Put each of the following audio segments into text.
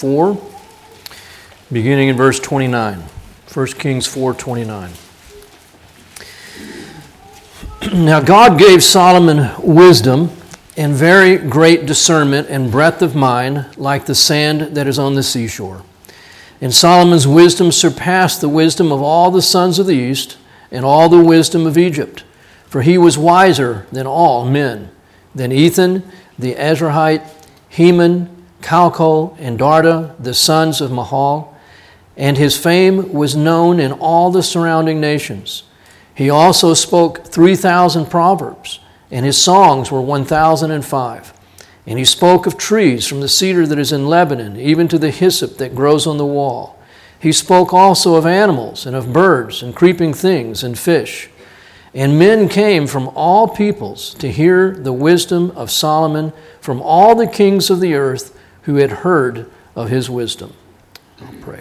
4, beginning in verse 29. 1 Kings 4 29. now, God gave Solomon wisdom and very great discernment and breadth of mind, like the sand that is on the seashore. And Solomon's wisdom surpassed the wisdom of all the sons of the east and all the wisdom of Egypt, for he was wiser than all men, than Ethan, the Ezrahite, Heman, Calcol, and Darda, the sons of Mahol, and his fame was known in all the surrounding nations. He also spoke 3,000 proverbs, and his songs were 1,005. And he spoke of trees from the cedar that is in Lebanon, even to the hyssop that grows on the wall. He spoke also of animals, and of birds, and creeping things, and fish. And men came from all peoples to hear the wisdom of Solomon from all the kings of the earth who had heard of his wisdom. I'll pray.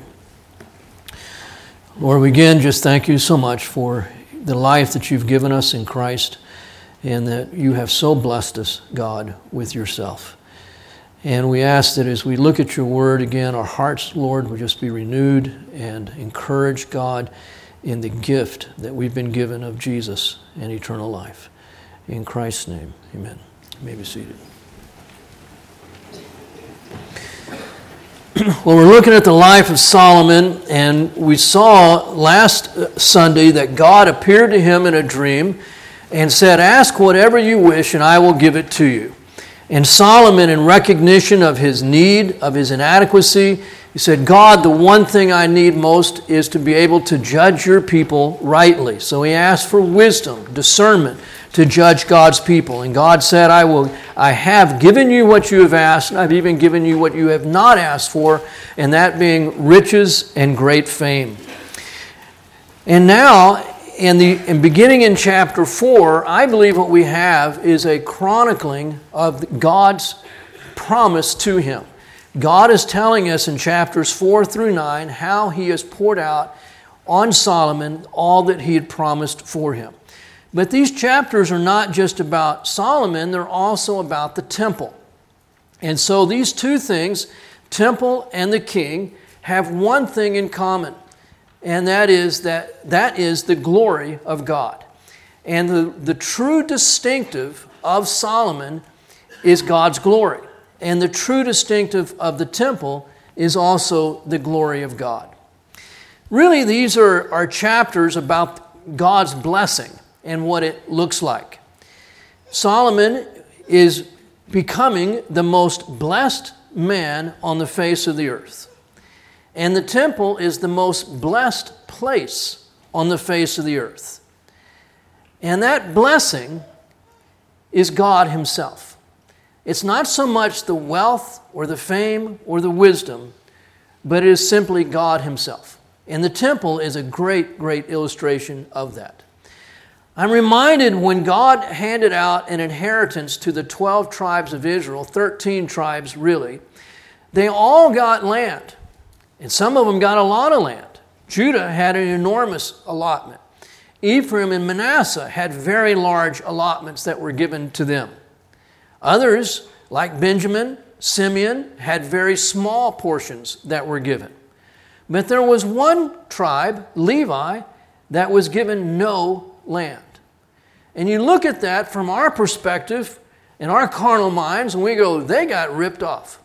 Lord, we again just thank you so much for the life that you've given us in Christ and that you have so blessed us, God, with yourself. And we ask that as we look at your word again, our hearts, Lord, will just be renewed and encouraged, God, in the gift that we've been given of Jesus and eternal life. In Christ's name, amen. You may be seated. well, we're looking at the life of Solomon, and we saw last uh, Sunday that God appeared to him in a dream and said, Ask whatever you wish, and I will give it to you. And Solomon, in recognition of his need, of his inadequacy, he said, God, the one thing I need most is to be able to judge your people rightly. So he asked for wisdom, discernment, to judge God's people. And God said, I will I have given you what you have asked, and I've even given you what you have not asked for, and that being riches and great fame. And now, in the in beginning in chapter 4, I believe what we have is a chronicling of God's promise to him. God is telling us in chapters 4 through 9 how he has poured out on Solomon all that he had promised for him. But these chapters are not just about Solomon, they're also about the temple. And so these two things, temple and the king, have one thing in common, and that is that that is the glory of God. And the, the true distinctive of Solomon is God's glory. And the true distinctive of the temple is also the glory of God. Really, these are, are chapters about God's blessing and what it looks like. Solomon is becoming the most blessed man on the face of the earth. And the temple is the most blessed place on the face of the earth. And that blessing is God Himself. It's not so much the wealth or the fame or the wisdom, but it is simply God Himself. And the temple is a great, great illustration of that. I'm reminded when God handed out an inheritance to the 12 tribes of Israel, 13 tribes really, they all got land. And some of them got a lot of land. Judah had an enormous allotment. Ephraim and Manasseh had very large allotments that were given to them. Others, like Benjamin, Simeon, had very small portions that were given. But there was one tribe, Levi, that was given no land. And you look at that from our perspective, in our carnal minds, and we go, they got ripped off.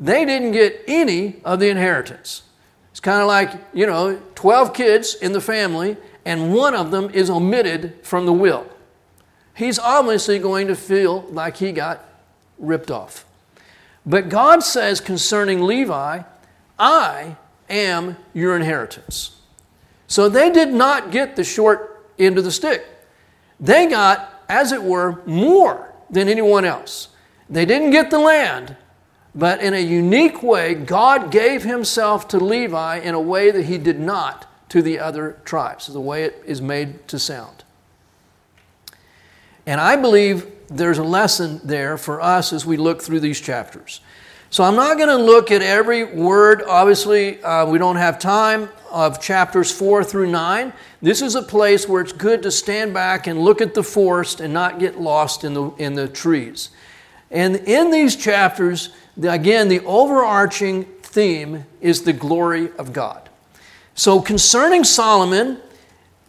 They didn't get any of the inheritance. It's kind of like, you know, 12 kids in the family, and one of them is omitted from the will. He's obviously going to feel like he got ripped off. But God says concerning Levi, I am your inheritance. So they did not get the short end of the stick. They got, as it were, more than anyone else. They didn't get the land, but in a unique way, God gave Himself to Levi in a way that He did not to the other tribes, the way it is made to sound. And I believe there's a lesson there for us as we look through these chapters. So I'm not going to look at every word. Obviously, uh, we don't have time of chapters 4 through 9. This is a place where it's good to stand back and look at the forest and not get lost in the, in the trees. And in these chapters, again, the overarching theme is the glory of God. So, concerning Solomon,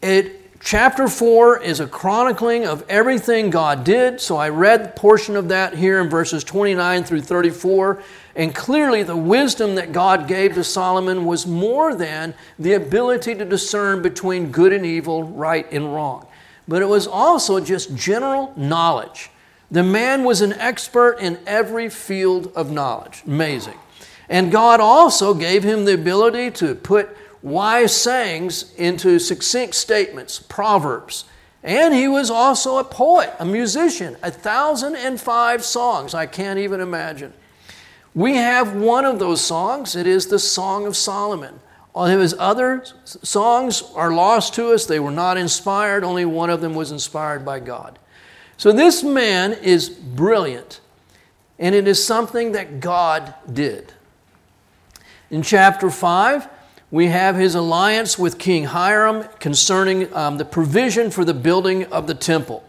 it, chapter 4 is a chronicling of everything God did. So, I read a portion of that here in verses 29 through 34. And clearly, the wisdom that God gave to Solomon was more than the ability to discern between good and evil, right and wrong, but it was also just general knowledge. The man was an expert in every field of knowledge. Amazing. And God also gave him the ability to put wise sayings into succinct statements, proverbs. And he was also a poet, a musician, a thousand and five songs. I can't even imagine. We have one of those songs. It is the Song of Solomon. All his other songs are lost to us. They were not inspired. Only one of them was inspired by God. So this man is brilliant, and it is something that God did. In chapter 5, we have his alliance with King Hiram concerning um, the provision for the building of the temple.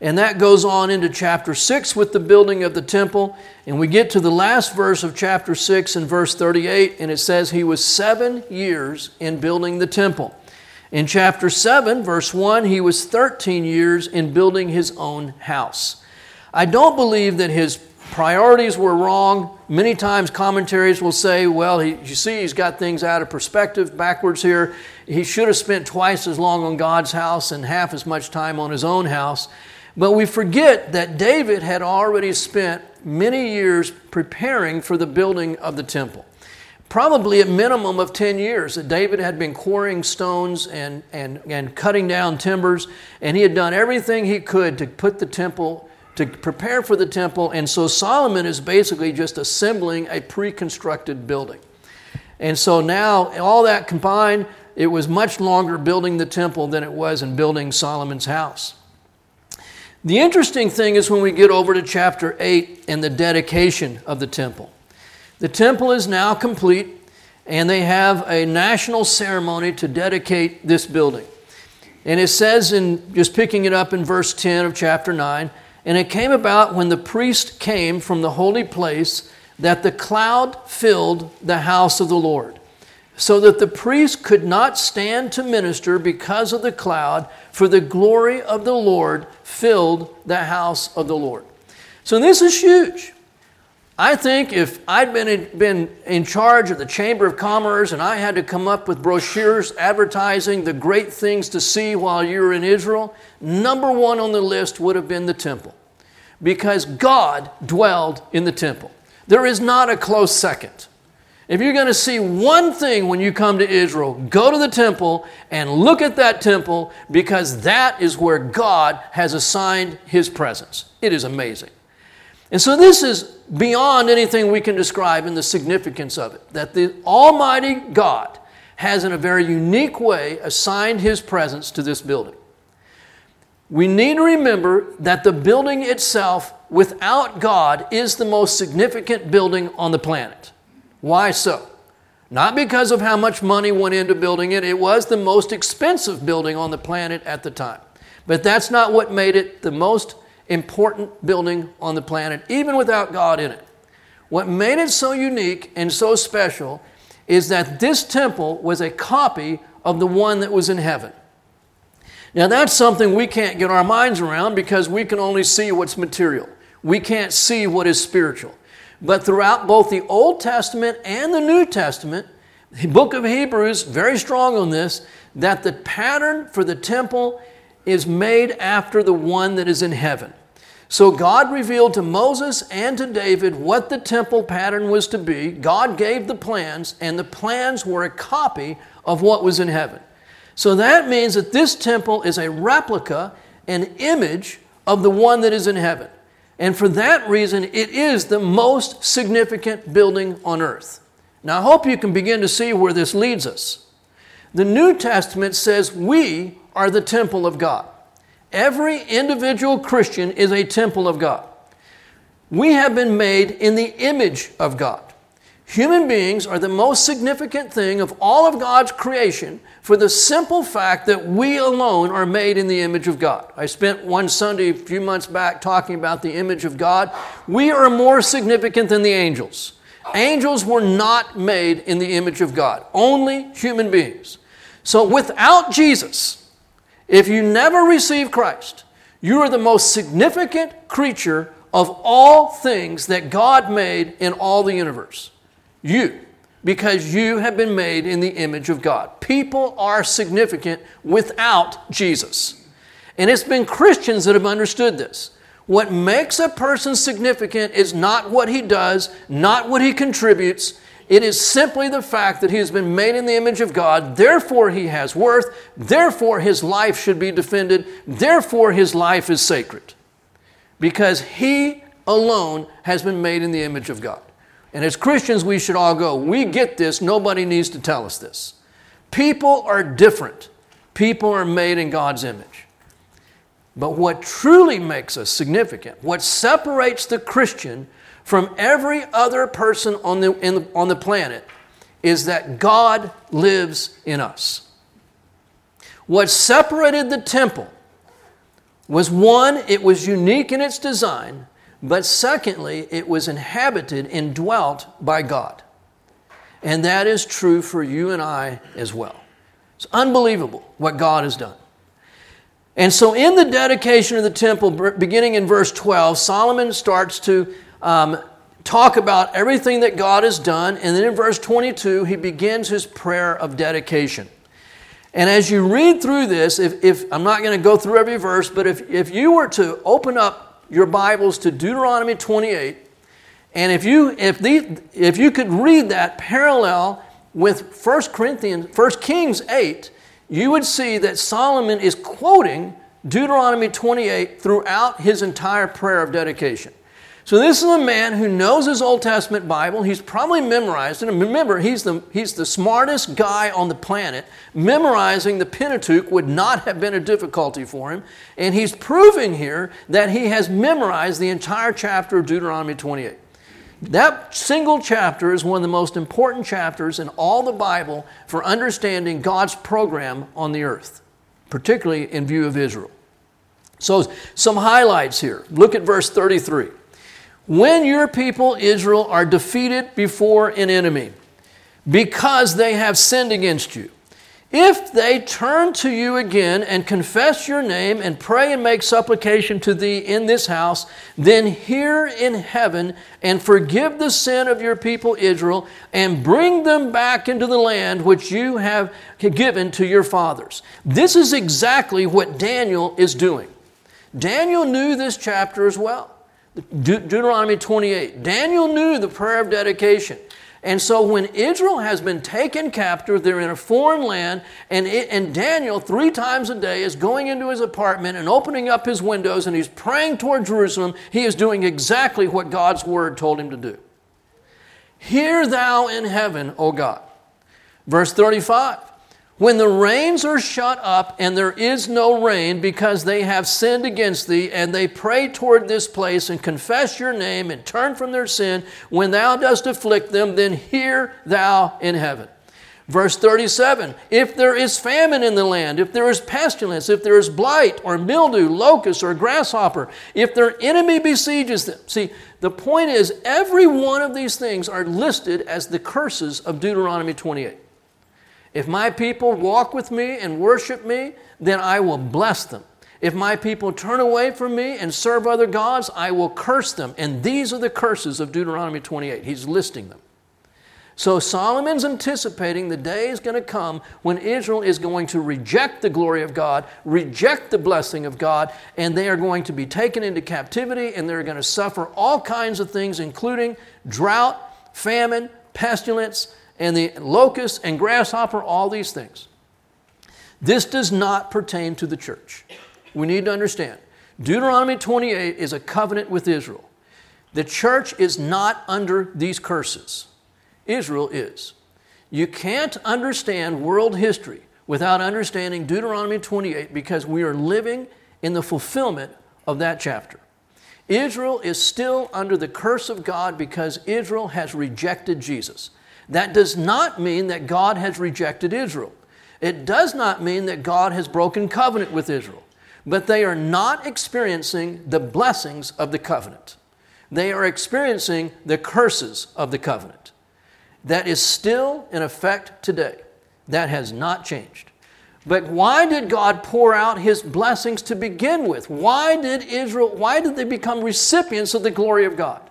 And that goes on into chapter 6 with the building of the temple. And we get to the last verse of chapter 6 in verse 38, and it says, He was seven years in building the temple. In chapter 7, verse 1, he was 13 years in building his own house. I don't believe that his priorities were wrong. Many times commentaries will say, well, he, you see, he's got things out of perspective backwards here. He should have spent twice as long on God's house and half as much time on his own house. But we forget that David had already spent many years preparing for the building of the temple. Probably a minimum of 10 years that David had been quarrying stones and, and, and cutting down timbers, and he had done everything he could to put the temple, to prepare for the temple. And so Solomon is basically just assembling a pre constructed building. And so now, all that combined, it was much longer building the temple than it was in building Solomon's house. The interesting thing is when we get over to chapter 8 and the dedication of the temple. The temple is now complete, and they have a national ceremony to dedicate this building. And it says, in just picking it up in verse 10 of chapter 9, and it came about when the priest came from the holy place that the cloud filled the house of the Lord so that the priest could not stand to minister because of the cloud, for the glory of the Lord filled the house of the Lord. So this is huge. I think if I'd been in, been in charge of the Chamber of Commerce and I had to come up with brochures advertising the great things to see while you were in Israel, number one on the list would have been the temple. Because God dwelled in the temple. There is not a close second. If you're going to see one thing when you come to Israel, go to the temple and look at that temple because that is where God has assigned his presence. It is amazing. And so this is beyond anything we can describe in the significance of it that the Almighty God has, in a very unique way, assigned his presence to this building. We need to remember that the building itself, without God, is the most significant building on the planet. Why so? Not because of how much money went into building it, it was the most expensive building on the planet at the time. But that's not what made it the most important building on the planet, even without God in it. What made it so unique and so special is that this temple was a copy of the one that was in heaven. Now, that's something we can't get our minds around because we can only see what's material. We can't see what is spiritual. But throughout both the Old Testament and the New Testament, the book of Hebrews, very strong on this, that the pattern for the temple is made after the one that is in heaven. So God revealed to Moses and to David what the temple pattern was to be. God gave the plans, and the plans were a copy of what was in heaven. So that means that this temple is a replica, an image of the one that is in heaven. And for that reason, it is the most significant building on earth. Now, I hope you can begin to see where this leads us. The New Testament says we are the temple of God. Every individual Christian is a temple of God. We have been made in the image of God. Human beings are the most significant thing of all of God's creation for the simple fact that we alone are made in the image of God. I spent one Sunday a few months back talking about the image of God. We are more significant than the angels. Angels were not made in the image of God, only human beings. So without Jesus, if you never receive Christ, you are the most significant creature of all things that God made in all the universe. You, because you have been made in the image of God. People are significant without Jesus. And it's been Christians that have understood this. What makes a person significant is not what he does, not what he contributes. It is simply the fact that he has been made in the image of God, therefore he has worth, therefore his life should be defended, therefore his life is sacred. Because he alone has been made in the image of God. And as Christians, we should all go, we get this, nobody needs to tell us this. People are different, people are made in God's image. But what truly makes us significant, what separates the Christian from every other person on the, the, on the planet, is that God lives in us. What separated the temple was one, it was unique in its design, but secondly, it was inhabited and dwelt by God. And that is true for you and I as well. It's unbelievable what God has done. And so, in the dedication of the temple, beginning in verse 12, Solomon starts to um, talk about everything that God has done. And then in verse 22, he begins his prayer of dedication. And as you read through this, if, if I'm not going to go through every verse, but if, if you were to open up your Bibles to Deuteronomy 28, and if you, if, the, if you could read that parallel with 1 Corinthians, 1 Kings 8, you would see that Solomon is quoting Deuteronomy 28 throughout his entire prayer of dedication. So this is a man who knows his Old Testament Bible. He's probably memorized it. And remember, he's the, he's the smartest guy on the planet. Memorizing the Pentateuch would not have been a difficulty for him. And he's proving here that he has memorized the entire chapter of Deuteronomy 28. That single chapter is one of the most important chapters in all the Bible for understanding God's program on the earth, particularly in view of Israel. So, some highlights here. Look at verse 33. When your people Israel are defeated before an enemy because they have sinned against you, if they turn to you again and confess your name and pray and make supplication to thee in this house, then hear in heaven and forgive the sin of your people Israel and bring them back into the land which you have given to your fathers. This is exactly what Daniel is doing. Daniel knew this chapter as well. De- Deuteronomy 28. Daniel knew the prayer of dedication. And so when Israel has been taken captive, they're in a foreign land, and, it, and Daniel, three times a day, is going into his apartment and opening up his windows and he's praying toward Jerusalem. He is doing exactly what God's word told him to do. Hear thou in heaven, O God. Verse 35 when the rains are shut up and there is no rain because they have sinned against thee, and they pray toward this place and confess your name and turn from their sin, when thou dost afflict them, then hear thou in heaven. Verse 37 If there is famine in the land, if there is pestilence, if there is blight or mildew, locust or grasshopper, if their enemy besieges them. See, the point is, every one of these things are listed as the curses of Deuteronomy 28. If my people walk with me and worship me, then I will bless them. If my people turn away from me and serve other gods, I will curse them. And these are the curses of Deuteronomy 28. He's listing them. So Solomon's anticipating the day is going to come when Israel is going to reject the glory of God, reject the blessing of God, and they are going to be taken into captivity and they're going to suffer all kinds of things, including drought, famine, pestilence, and the locust and grasshopper, all these things. This does not pertain to the church. We need to understand. Deuteronomy 28 is a covenant with Israel. The church is not under these curses. Israel is. You can't understand world history without understanding Deuteronomy 28 because we are living in the fulfillment of that chapter. Israel is still under the curse of God because Israel has rejected Jesus. That does not mean that God has rejected Israel. It does not mean that God has broken covenant with Israel. But they are not experiencing the blessings of the covenant. They are experiencing the curses of the covenant. That is still in effect today. That has not changed. But why did God pour out his blessings to begin with? Why did Israel, why did they become recipients of the glory of God?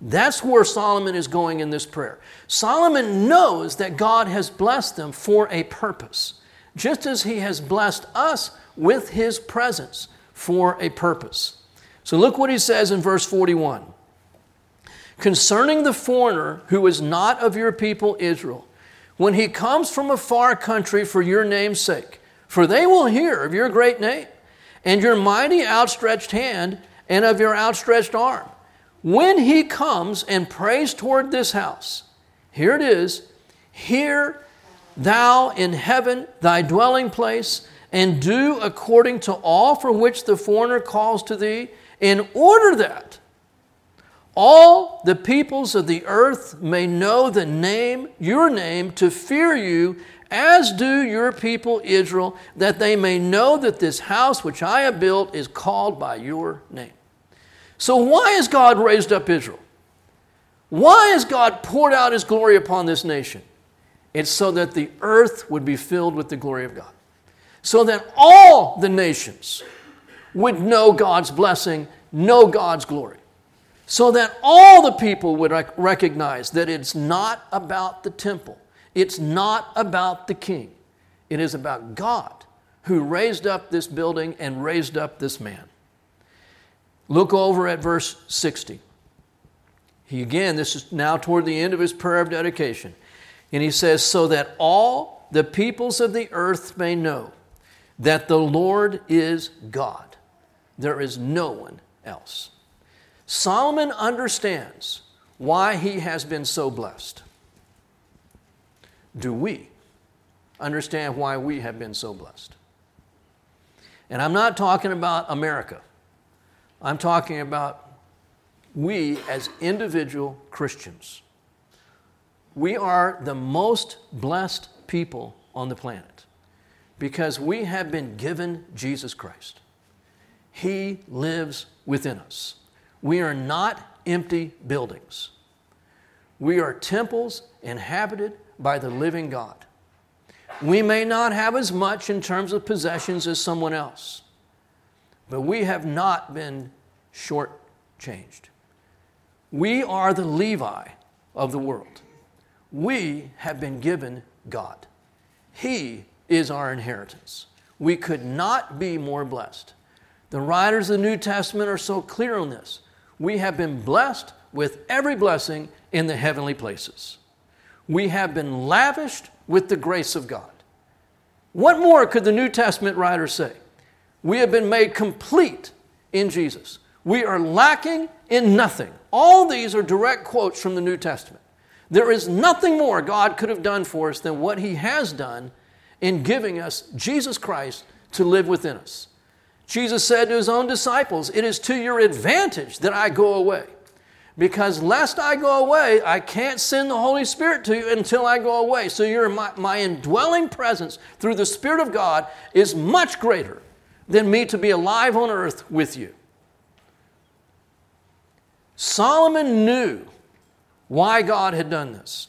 That's where Solomon is going in this prayer. Solomon knows that God has blessed them for a purpose, just as he has blessed us with his presence for a purpose. So look what he says in verse 41 Concerning the foreigner who is not of your people Israel, when he comes from a far country for your name's sake, for they will hear of your great name and your mighty outstretched hand and of your outstretched arm when he comes and prays toward this house, here it is, hear thou in heaven thy dwelling place, and do according to all for which the foreigner calls to thee, in order that all the peoples of the earth may know the name, your name, to fear you, as do your people Israel, that they may know that this house which I have built is called by your name. So, why has God raised up Israel? Why has God poured out his glory upon this nation? It's so that the earth would be filled with the glory of God. So that all the nations would know God's blessing, know God's glory. So that all the people would recognize that it's not about the temple, it's not about the king, it is about God who raised up this building and raised up this man. Look over at verse 60. He again, this is now toward the end of his prayer of dedication. And he says, So that all the peoples of the earth may know that the Lord is God. There is no one else. Solomon understands why he has been so blessed. Do we understand why we have been so blessed? And I'm not talking about America. I'm talking about we as individual Christians. We are the most blessed people on the planet because we have been given Jesus Christ. He lives within us. We are not empty buildings. We are temples inhabited by the living God. We may not have as much in terms of possessions as someone else. But we have not been shortchanged. We are the Levi of the world. We have been given God. He is our inheritance. We could not be more blessed. The writers of the New Testament are so clear on this. We have been blessed with every blessing in the heavenly places. We have been lavished with the grace of God. What more could the New Testament writer say? We have been made complete in Jesus. We are lacking in nothing. All these are direct quotes from the New Testament. There is nothing more God could have done for us than what He has done in giving us Jesus Christ to live within us. Jesus said to His own disciples, It is to your advantage that I go away. Because lest I go away, I can't send the Holy Spirit to you until I go away. So your, my, my indwelling presence through the Spirit of God is much greater than me to be alive on earth with you. Solomon knew why God had done this.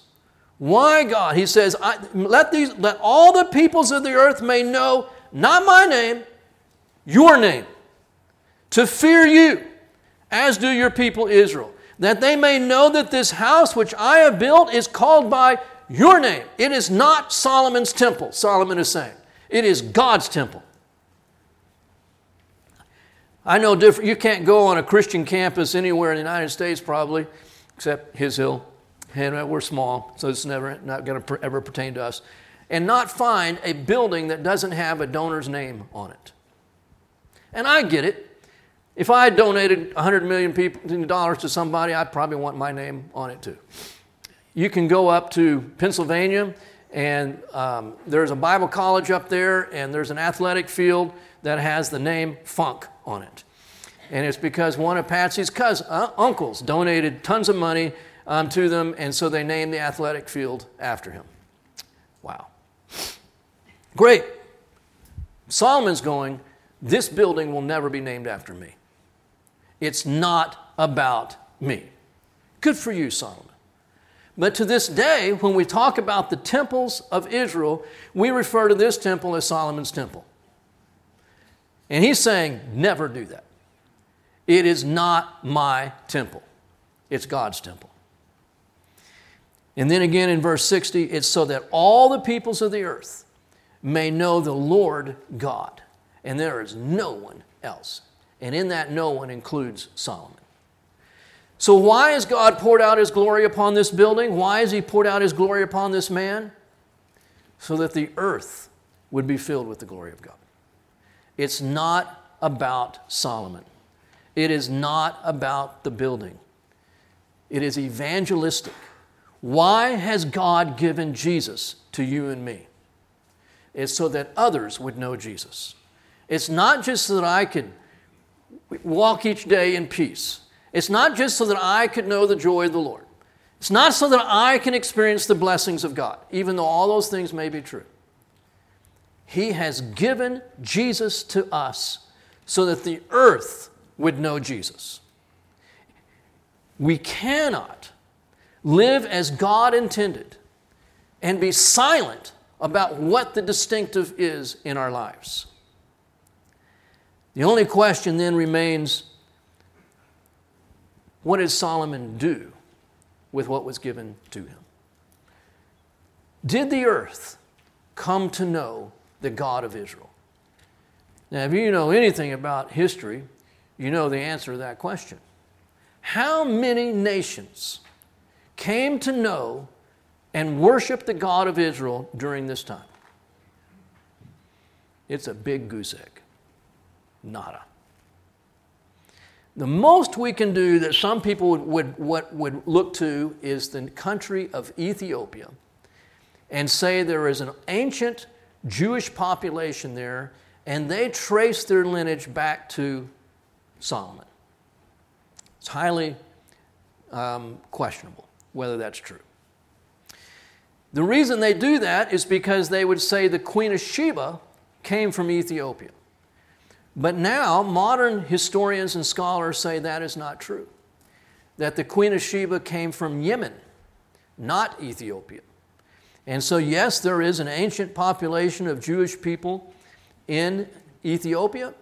Why God? He says, let, these, let all the peoples of the earth may know not my name, your name, to fear you, as do your people Israel, that they may know that this house which I have built is called by your name. It is not Solomon's temple, Solomon is saying. It is God's temple. I know different, you can't go on a Christian campus anywhere in the United States probably, except His Hill. And we're small, so it's never not going to ever pertain to us. And not find a building that doesn't have a donor's name on it. And I get it. If I donated 100 million dollars to somebody, I'd probably want my name on it too. You can go up to Pennsylvania, and um, there's a Bible college up there, and there's an athletic field that has the name Funk on it. And it's because one of Patsy's cousins, uh, uncles donated tons of money um, to them, and so they named the athletic field after him. Wow. Great. Solomon's going, this building will never be named after me. It's not about me. Good for you, Solomon. But to this day, when we talk about the temples of Israel, we refer to this temple as Solomon's temple. And he's saying, never do that. It is not my temple, it's God's temple. And then again in verse 60, it's so that all the peoples of the earth may know the Lord God, and there is no one else. And in that, no one includes Solomon. So, why has God poured out his glory upon this building? Why has he poured out his glory upon this man? So that the earth would be filled with the glory of God. It's not about Solomon, it is not about the building, it is evangelistic. Why has God given Jesus to you and me? It's so that others would know Jesus. It's not just so that I could walk each day in peace. It's not just so that I could know the joy of the Lord. It's not so that I can experience the blessings of God, even though all those things may be true. He has given Jesus to us so that the earth would know Jesus. We cannot live as God intended and be silent about what the distinctive is in our lives. The only question then remains what did Solomon do with what was given to him? Did the earth come to know the God of Israel? Now, if you know anything about history, you know the answer to that question. How many nations came to know and worship the God of Israel during this time? It's a big goose egg. Nada. The most we can do that some people would, would, what would look to is the country of Ethiopia and say there is an ancient Jewish population there and they trace their lineage back to Solomon. It's highly um, questionable whether that's true. The reason they do that is because they would say the Queen of Sheba came from Ethiopia. But now, modern historians and scholars say that is not true. That the Queen of Sheba came from Yemen, not Ethiopia. And so, yes, there is an ancient population of Jewish people in Ethiopia,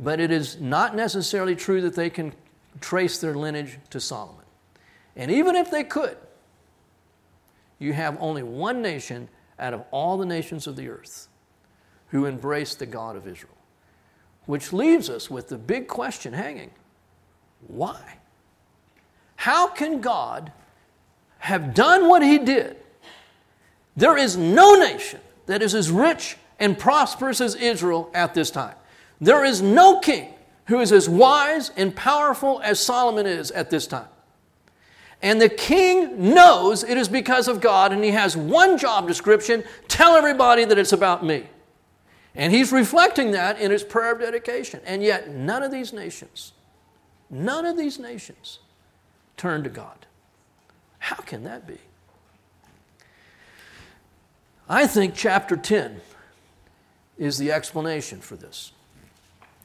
but it is not necessarily true that they can trace their lineage to Solomon. And even if they could, you have only one nation out of all the nations of the earth who embrace the God of Israel. Which leaves us with the big question hanging why? How can God have done what He did? There is no nation that is as rich and prosperous as Israel at this time. There is no king who is as wise and powerful as Solomon is at this time. And the king knows it is because of God, and he has one job description tell everybody that it's about me. And he's reflecting that in his prayer of dedication. And yet, none of these nations, none of these nations turn to God. How can that be? I think chapter 10 is the explanation for this.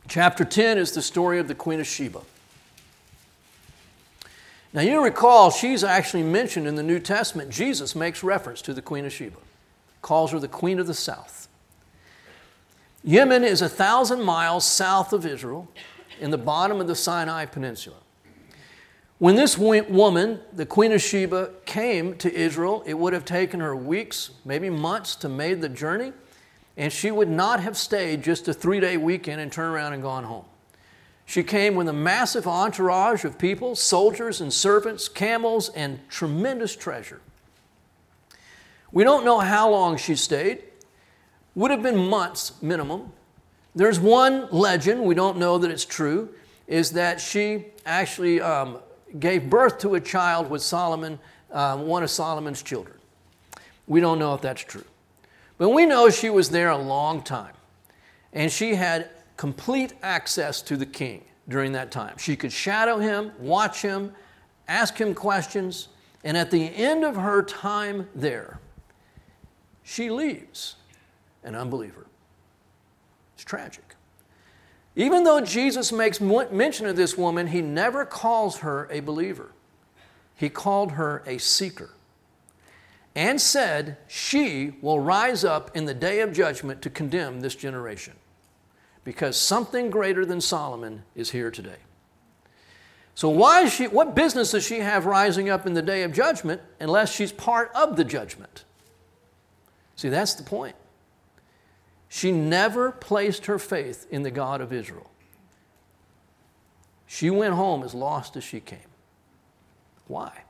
Chapter 10 is the story of the Queen of Sheba. Now, you recall, she's actually mentioned in the New Testament. Jesus makes reference to the Queen of Sheba, calls her the Queen of the South. Yemen is a thousand miles south of Israel in the bottom of the Sinai Peninsula. When this woman, the Queen of Sheba, came to Israel, it would have taken her weeks, maybe months to make the journey, and she would not have stayed just a three day weekend and turned around and gone home. She came with a massive entourage of people, soldiers and servants, camels, and tremendous treasure. We don't know how long she stayed would have been months minimum. There's one legend, we don't know that it's true, is that she actually um, gave birth to a child with Solomon, um, one of Solomon's children. We don't know if that's true. But we know she was there a long time. And she had complete access to the king during that time. She could shadow him, watch him, ask him questions, and at the end of her time there, she leaves an unbeliever. It's tragic. Even though Jesus makes mention of this woman, he never calls her a believer. He called her a seeker and said, She will rise up in the day of judgment to condemn this generation because something greater than Solomon is here today. So, why is she, what business does she have rising up in the day of judgment unless she's part of the judgment? See, that's the point. She never placed her faith in the God of Israel. She went home as lost as she came. Why?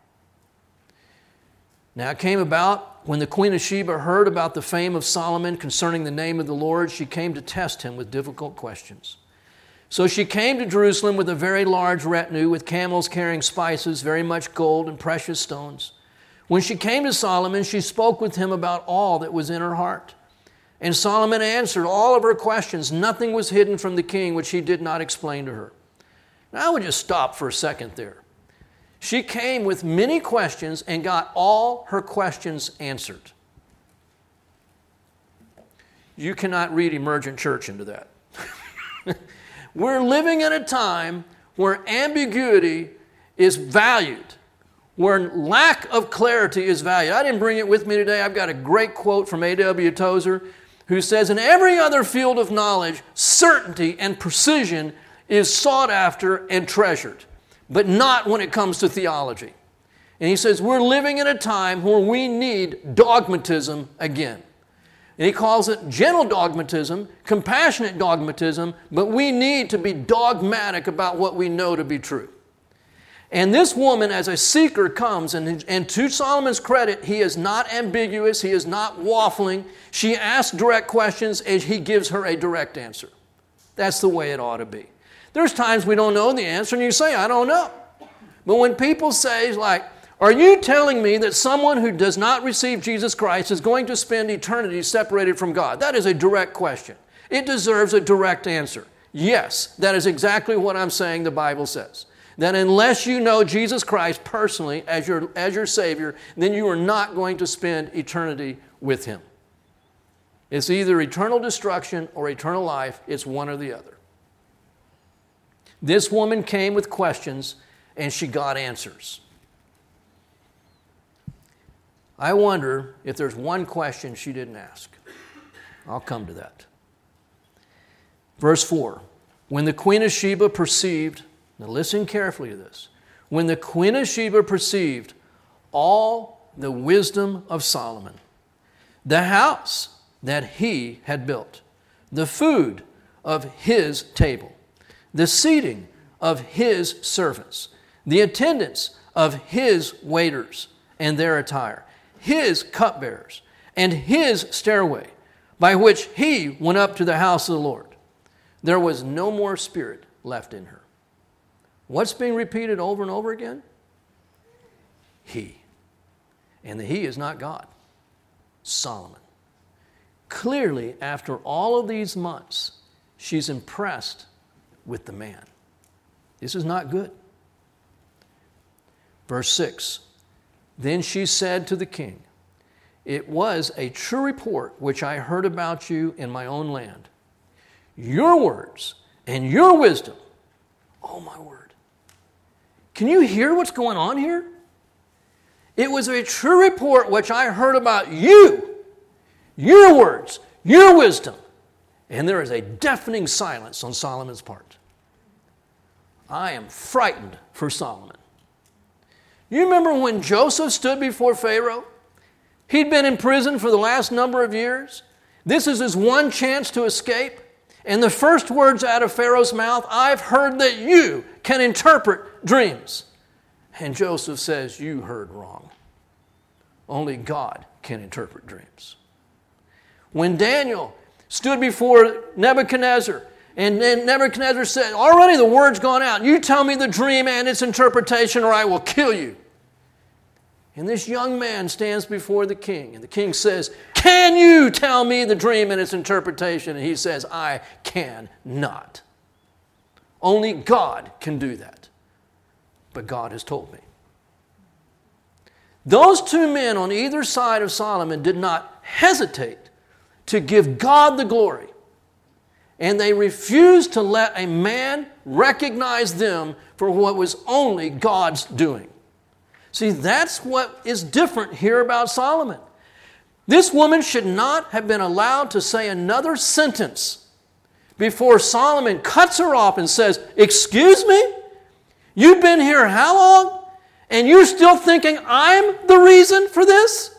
Now it came about when the Queen of Sheba heard about the fame of Solomon concerning the name of the Lord, she came to test him with difficult questions. So she came to Jerusalem with a very large retinue, with camels carrying spices, very much gold and precious stones. When she came to Solomon, she spoke with him about all that was in her heart. And Solomon answered all of her questions. Nothing was hidden from the king which he did not explain to her. Now, I would just stop for a second there. She came with many questions and got all her questions answered. You cannot read emergent church into that. We're living in a time where ambiguity is valued, where lack of clarity is valued. I didn't bring it with me today. I've got a great quote from A.W. Tozer who says, In every other field of knowledge, certainty and precision is sought after and treasured, but not when it comes to theology. And he says, We're living in a time where we need dogmatism again. And he calls it gentle dogmatism, compassionate dogmatism, but we need to be dogmatic about what we know to be true. And this woman, as a seeker, comes, and, and to Solomon's credit, he is not ambiguous, he is not waffling. She asks direct questions, and he gives her a direct answer. That's the way it ought to be. There's times we don't know the answer, and you say, I don't know. But when people say, like, are you telling me that someone who does not receive Jesus Christ is going to spend eternity separated from God? That is a direct question. It deserves a direct answer. Yes, that is exactly what I'm saying the Bible says that unless you know Jesus Christ personally as your, as your Savior, then you are not going to spend eternity with Him. It's either eternal destruction or eternal life, it's one or the other. This woman came with questions and she got answers. I wonder if there's one question she didn't ask. I'll come to that. Verse 4 When the queen of Sheba perceived now, listen carefully to this. When the Queen of Sheba perceived all the wisdom of Solomon, the house that he had built, the food of his table, the seating of his servants, the attendance of his waiters and their attire, his cupbearers, and his stairway by which he went up to the house of the Lord, there was no more spirit left in her. What's being repeated over and over again? He. And the He is not God, Solomon. Clearly, after all of these months, she's impressed with the man. This is not good. Verse 6 Then she said to the king, It was a true report which I heard about you in my own land. Your words and your wisdom, oh my word can you hear what's going on here? It was a true report which I heard about you, your words, your wisdom. And there is a deafening silence on Solomon's part. I am frightened for Solomon. You remember when Joseph stood before Pharaoh? He'd been in prison for the last number of years. This is his one chance to escape. And the first words out of Pharaoh's mouth, I've heard that you can interpret dreams. And Joseph says, You heard wrong. Only God can interpret dreams. When Daniel stood before Nebuchadnezzar, and then Nebuchadnezzar said, Already the word's gone out. You tell me the dream and its interpretation, or I will kill you. And this young man stands before the king, and the king says, Can you tell me the dream and its interpretation? And he says, I cannot. Only God can do that. But God has told me. Those two men on either side of Solomon did not hesitate to give God the glory and they refused to let a man recognize them for what was only God's doing. See, that's what is different here about Solomon. This woman should not have been allowed to say another sentence before Solomon cuts her off and says, Excuse me? You've been here how long? And you're still thinking I'm the reason for this?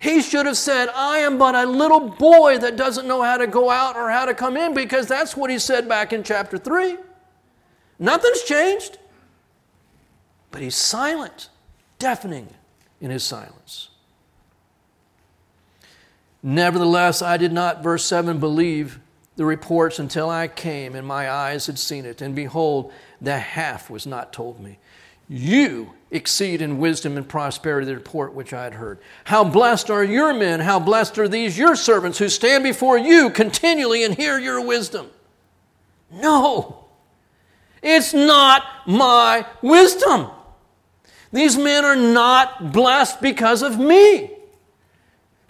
He should have said, I am but a little boy that doesn't know how to go out or how to come in, because that's what he said back in chapter 3. Nothing's changed. But he's silent, deafening in his silence. Nevertheless, I did not, verse 7, believe the reports until I came and my eyes had seen it. And behold, the half was not told me. You exceed in wisdom and prosperity the report which I had heard. How blessed are your men, how blessed are these your servants who stand before you continually and hear your wisdom. No, it's not my wisdom. These men are not blessed because of me.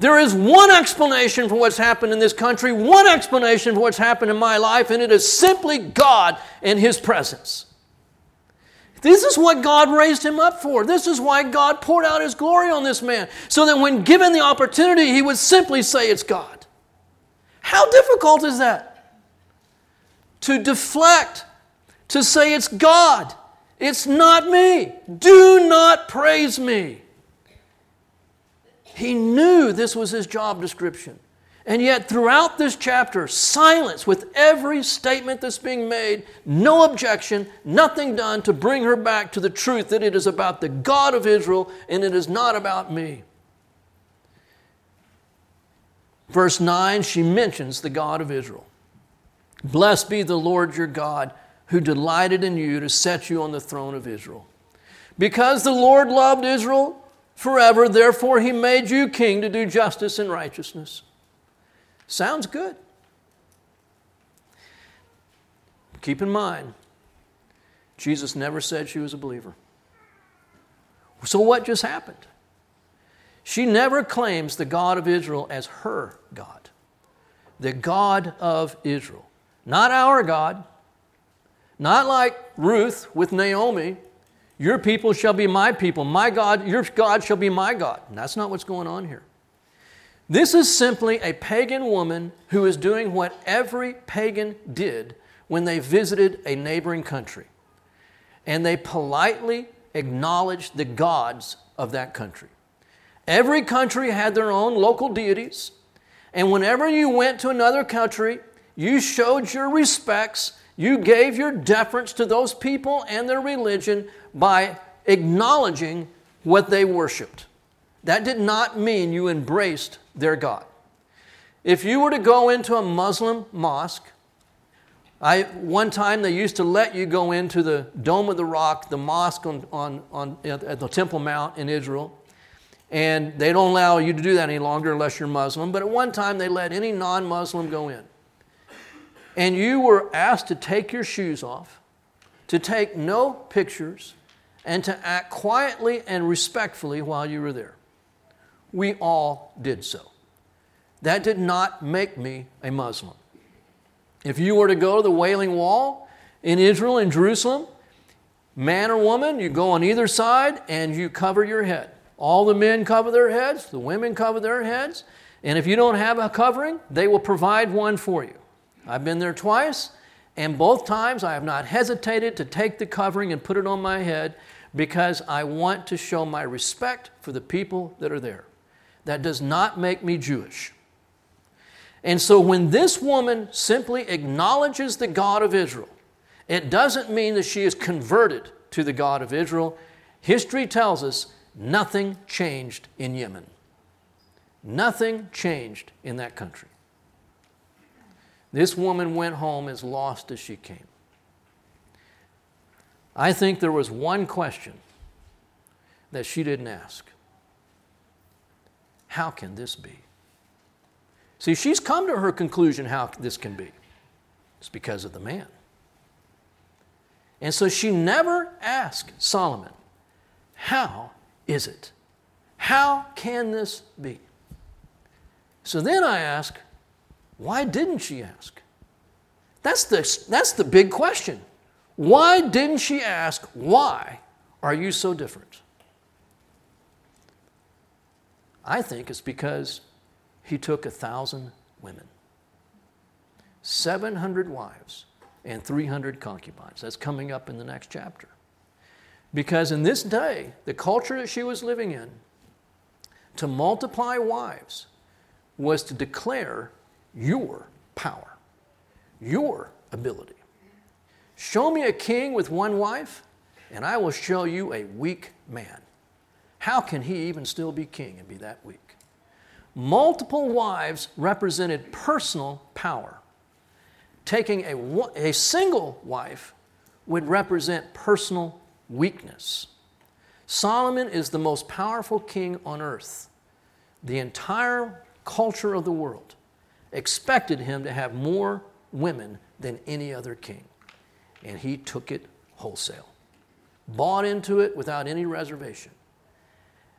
There is one explanation for what's happened in this country, one explanation for what's happened in my life, and it is simply God and His presence. This is what God raised him up for. This is why God poured out his glory on this man. So that when given the opportunity, he would simply say, It's God. How difficult is that? To deflect, to say, It's God. It's not me. Do not praise me. He knew this was his job description. And yet, throughout this chapter, silence with every statement that's being made, no objection, nothing done to bring her back to the truth that it is about the God of Israel and it is not about me. Verse 9, she mentions the God of Israel. Blessed be the Lord your God, who delighted in you to set you on the throne of Israel. Because the Lord loved Israel forever, therefore he made you king to do justice and righteousness. Sounds good. Keep in mind, Jesus never said she was a believer. So, what just happened? She never claims the God of Israel as her God, the God of Israel. Not our God, not like Ruth with Naomi. Your people shall be my people. My God, your God shall be my God. And that's not what's going on here. This is simply a pagan woman who is doing what every pagan did when they visited a neighboring country. And they politely acknowledged the gods of that country. Every country had their own local deities. And whenever you went to another country, you showed your respects, you gave your deference to those people and their religion by acknowledging what they worshiped. That did not mean you embraced their God. If you were to go into a Muslim mosque, I, one time they used to let you go into the Dome of the Rock, the mosque on, on, on, at the Temple Mount in Israel, and they don't allow you to do that any longer unless you're Muslim. But at one time they let any non Muslim go in. And you were asked to take your shoes off, to take no pictures, and to act quietly and respectfully while you were there we all did so. That did not make me a Muslim. If you were to go to the Wailing Wall in Israel, in Jerusalem, man or woman, you go on either side and you cover your head. All the men cover their heads, the women cover their heads, and if you don't have a covering, they will provide one for you. I've been there twice, and both times I have not hesitated to take the covering and put it on my head because I want to show my respect for the people that are there. That does not make me Jewish. And so when this woman simply acknowledges the God of Israel, it doesn't mean that she is converted to the God of Israel. History tells us nothing changed in Yemen. Nothing changed in that country. This woman went home as lost as she came. I think there was one question that she didn't ask. How can this be? See, she's come to her conclusion how this can be. It's because of the man. And so she never asked Solomon, How is it? How can this be? So then I ask, Why didn't she ask? That's the, that's the big question. Why didn't she ask, Why are you so different? I think it's because he took a thousand women, 700 wives, and 300 concubines. That's coming up in the next chapter. Because in this day, the culture that she was living in, to multiply wives was to declare your power, your ability. Show me a king with one wife, and I will show you a weak man. How can he even still be king and be that weak? Multiple wives represented personal power. Taking a, a single wife would represent personal weakness. Solomon is the most powerful king on earth. The entire culture of the world expected him to have more women than any other king. And he took it wholesale, bought into it without any reservation.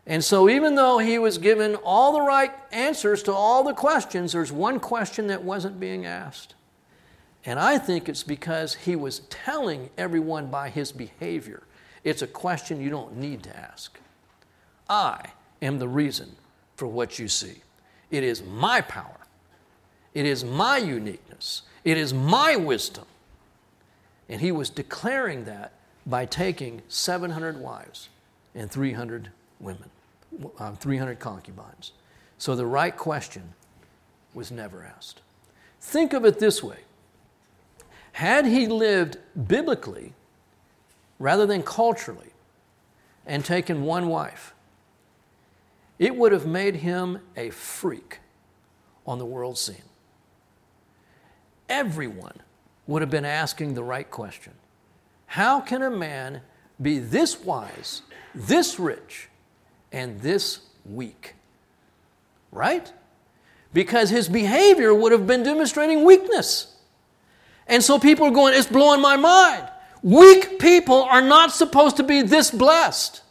And so, even though he was given all the right answers to all the questions, there's one question that wasn't being asked. And I think it's because he was telling everyone by his behavior it's a question you don't need to ask. I am the reason for what you see. It is my power, it is my uniqueness, it is my wisdom. And he was declaring that by taking 700 wives and 300 women, uh, 300 concubines. So the right question was never asked. Think of it this way had he lived biblically, rather than culturally and taken one wife, it would have made him a freak on the world scene. Everyone would have been asking the right question How can a man be this wise, this rich, and this weak? Right? Because his behavior would have been demonstrating weakness. And so people are going, It's blowing my mind. Weak people are not supposed to be this blessed.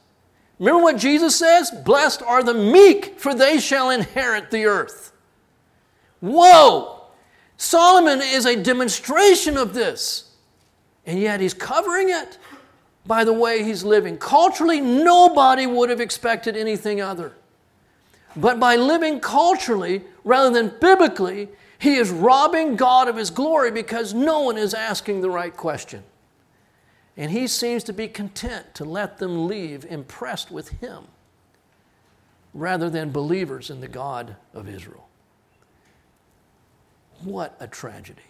Remember what Jesus says? Blessed are the meek, for they shall inherit the earth. Whoa! Solomon is a demonstration of this. And yet he's covering it by the way he's living. Culturally, nobody would have expected anything other. But by living culturally rather than biblically, he is robbing God of his glory because no one is asking the right question. And he seems to be content to let them leave impressed with him rather than believers in the God of Israel. What a tragedy.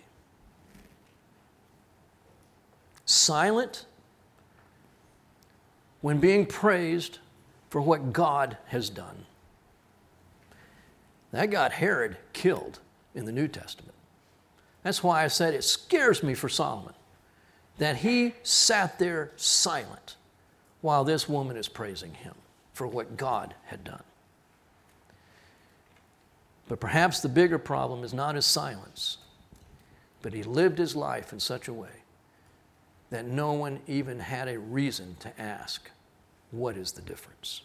Silent when being praised for what God has done. That got Herod killed in the New Testament. That's why I said it scares me for Solomon that he sat there silent while this woman is praising him for what God had done. But perhaps the bigger problem is not his silence, but he lived his life in such a way that no one even had a reason to ask, What is the difference?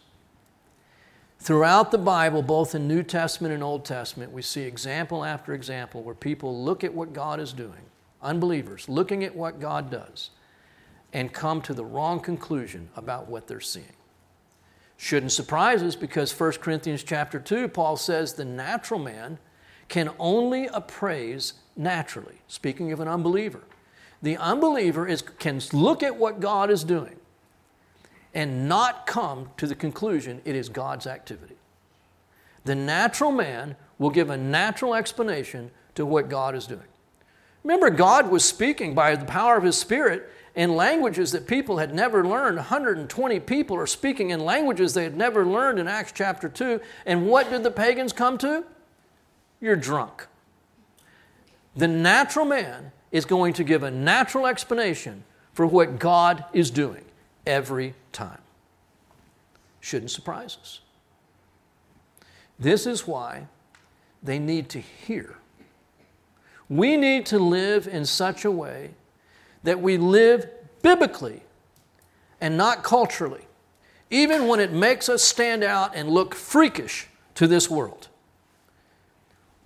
Throughout the Bible, both in New Testament and Old Testament, we see example after example where people look at what God is doing unbelievers looking at what God does and come to the wrong conclusion about what they're seeing. Shouldn't surprise us because 1 Corinthians chapter 2, Paul says the natural man can only appraise naturally, speaking of an unbeliever. The unbeliever is, can look at what God is doing and not come to the conclusion it is God's activity. The natural man will give a natural explanation to what God is doing. Remember, God was speaking by the power of His Spirit in languages that people had never learned. 120 people are speaking in languages they had never learned in Acts chapter 2. And what did the pagans come to? You're drunk. The natural man is going to give a natural explanation for what God is doing every time. Shouldn't surprise us. This is why they need to hear we need to live in such a way that we live biblically and not culturally, even when it makes us stand out and look freakish to this world.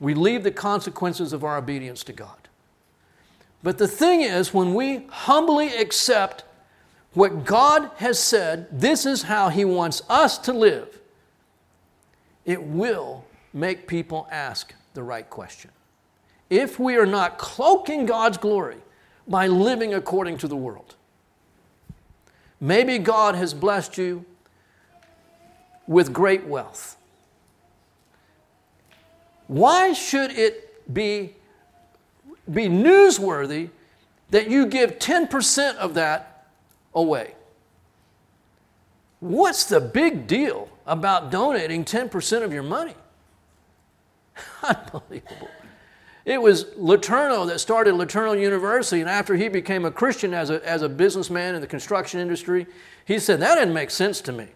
We leave the consequences of our obedience to God. But the thing is, when we humbly accept what God has said, this is how He wants us to live, it will make people ask the right question. If we are not cloaking God's glory by living according to the world, maybe God has blessed you with great wealth. Why should it be, be newsworthy that you give 10% of that away? What's the big deal about donating 10% of your money? Unbelievable. It was LeTourneau that started LeTourneau University, and after he became a Christian as a, as a businessman in the construction industry, he said, That didn't make sense to me.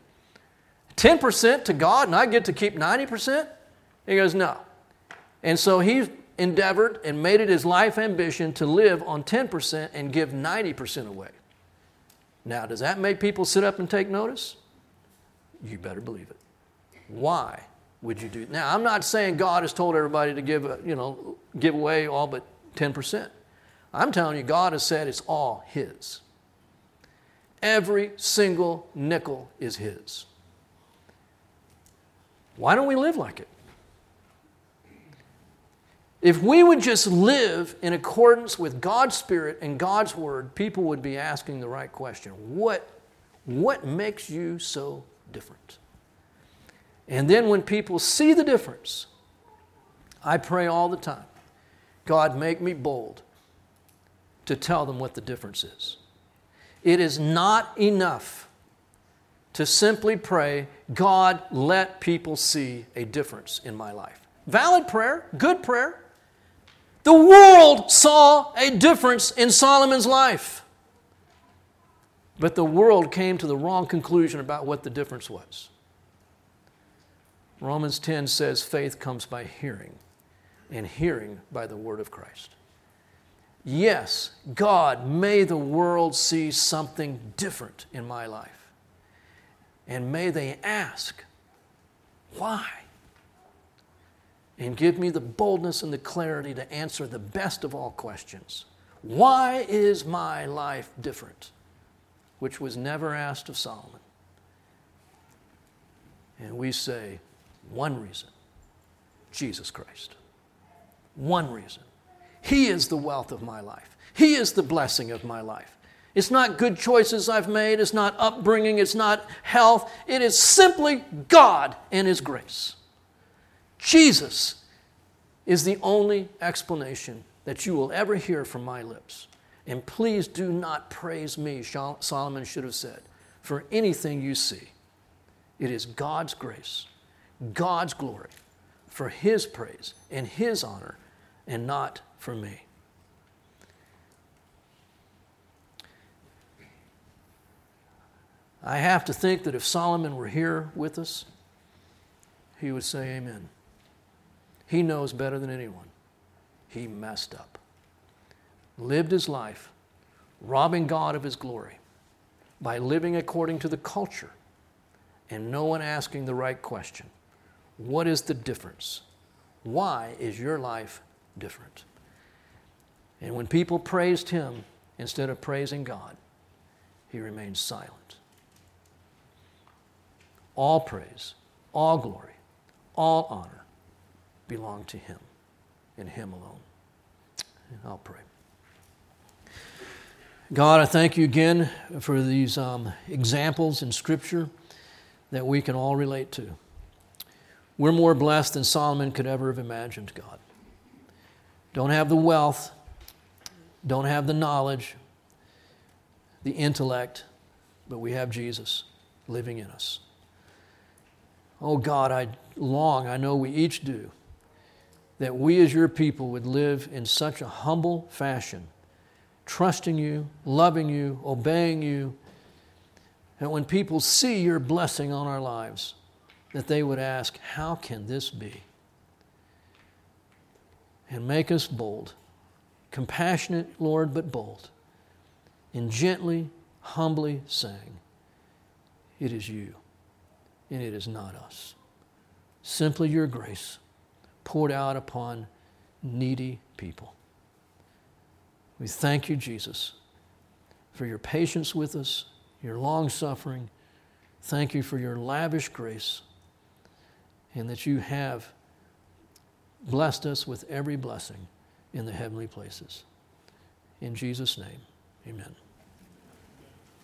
10% to God, and I get to keep 90%? He goes, No. And so he endeavored and made it his life ambition to live on 10% and give 90% away. Now, does that make people sit up and take notice? You better believe it. Why would you do? Now, I'm not saying God has told everybody to give, you know, give away all but 10%. I'm telling you, God has said it's all His. Every single nickel is His. Why don't we live like it? If we would just live in accordance with God's Spirit and God's Word, people would be asking the right question What, what makes you so different? And then when people see the difference, I pray all the time God, make me bold to tell them what the difference is. It is not enough to simply pray, God, let people see a difference in my life. Valid prayer, good prayer. The world saw a difference in Solomon's life. But the world came to the wrong conclusion about what the difference was. Romans 10 says faith comes by hearing, and hearing by the word of Christ. Yes, God, may the world see something different in my life. And may they ask, why? and give me the boldness and the clarity to answer the best of all questions. Why is my life different? Which was never asked of Solomon. And we say, one reason Jesus Christ. One reason. He is the wealth of my life, He is the blessing of my life. It's not good choices I've made, it's not upbringing, it's not health. It is simply God and His grace. Jesus is the only explanation that you will ever hear from my lips. And please do not praise me, Solomon should have said, for anything you see. It is God's grace, God's glory, for His praise and His honor, and not for me. I have to think that if Solomon were here with us, he would say, Amen. He knows better than anyone. He messed up. Lived his life robbing God of his glory by living according to the culture and no one asking the right question What is the difference? Why is your life different? And when people praised him instead of praising God, he remained silent. All praise, all glory, all honor belong to Him and Him alone. I'll pray. God, I thank you again for these um, examples in Scripture that we can all relate to. We're more blessed than Solomon could ever have imagined, God. Don't have the wealth, don't have the knowledge, the intellect, but we have Jesus living in us. Oh God, I long, I know we each do, that we as your people would live in such a humble fashion, trusting you, loving you, obeying you, and when people see your blessing on our lives, that they would ask, How can this be? And make us bold, compassionate, Lord, but bold, and gently, humbly saying, It is you, and it is not us. Simply your grace poured out upon needy people. We thank you, Jesus, for your patience with us, your long suffering. Thank you for your lavish grace, and that you have blessed us with every blessing in the heavenly places. In Jesus' name, amen.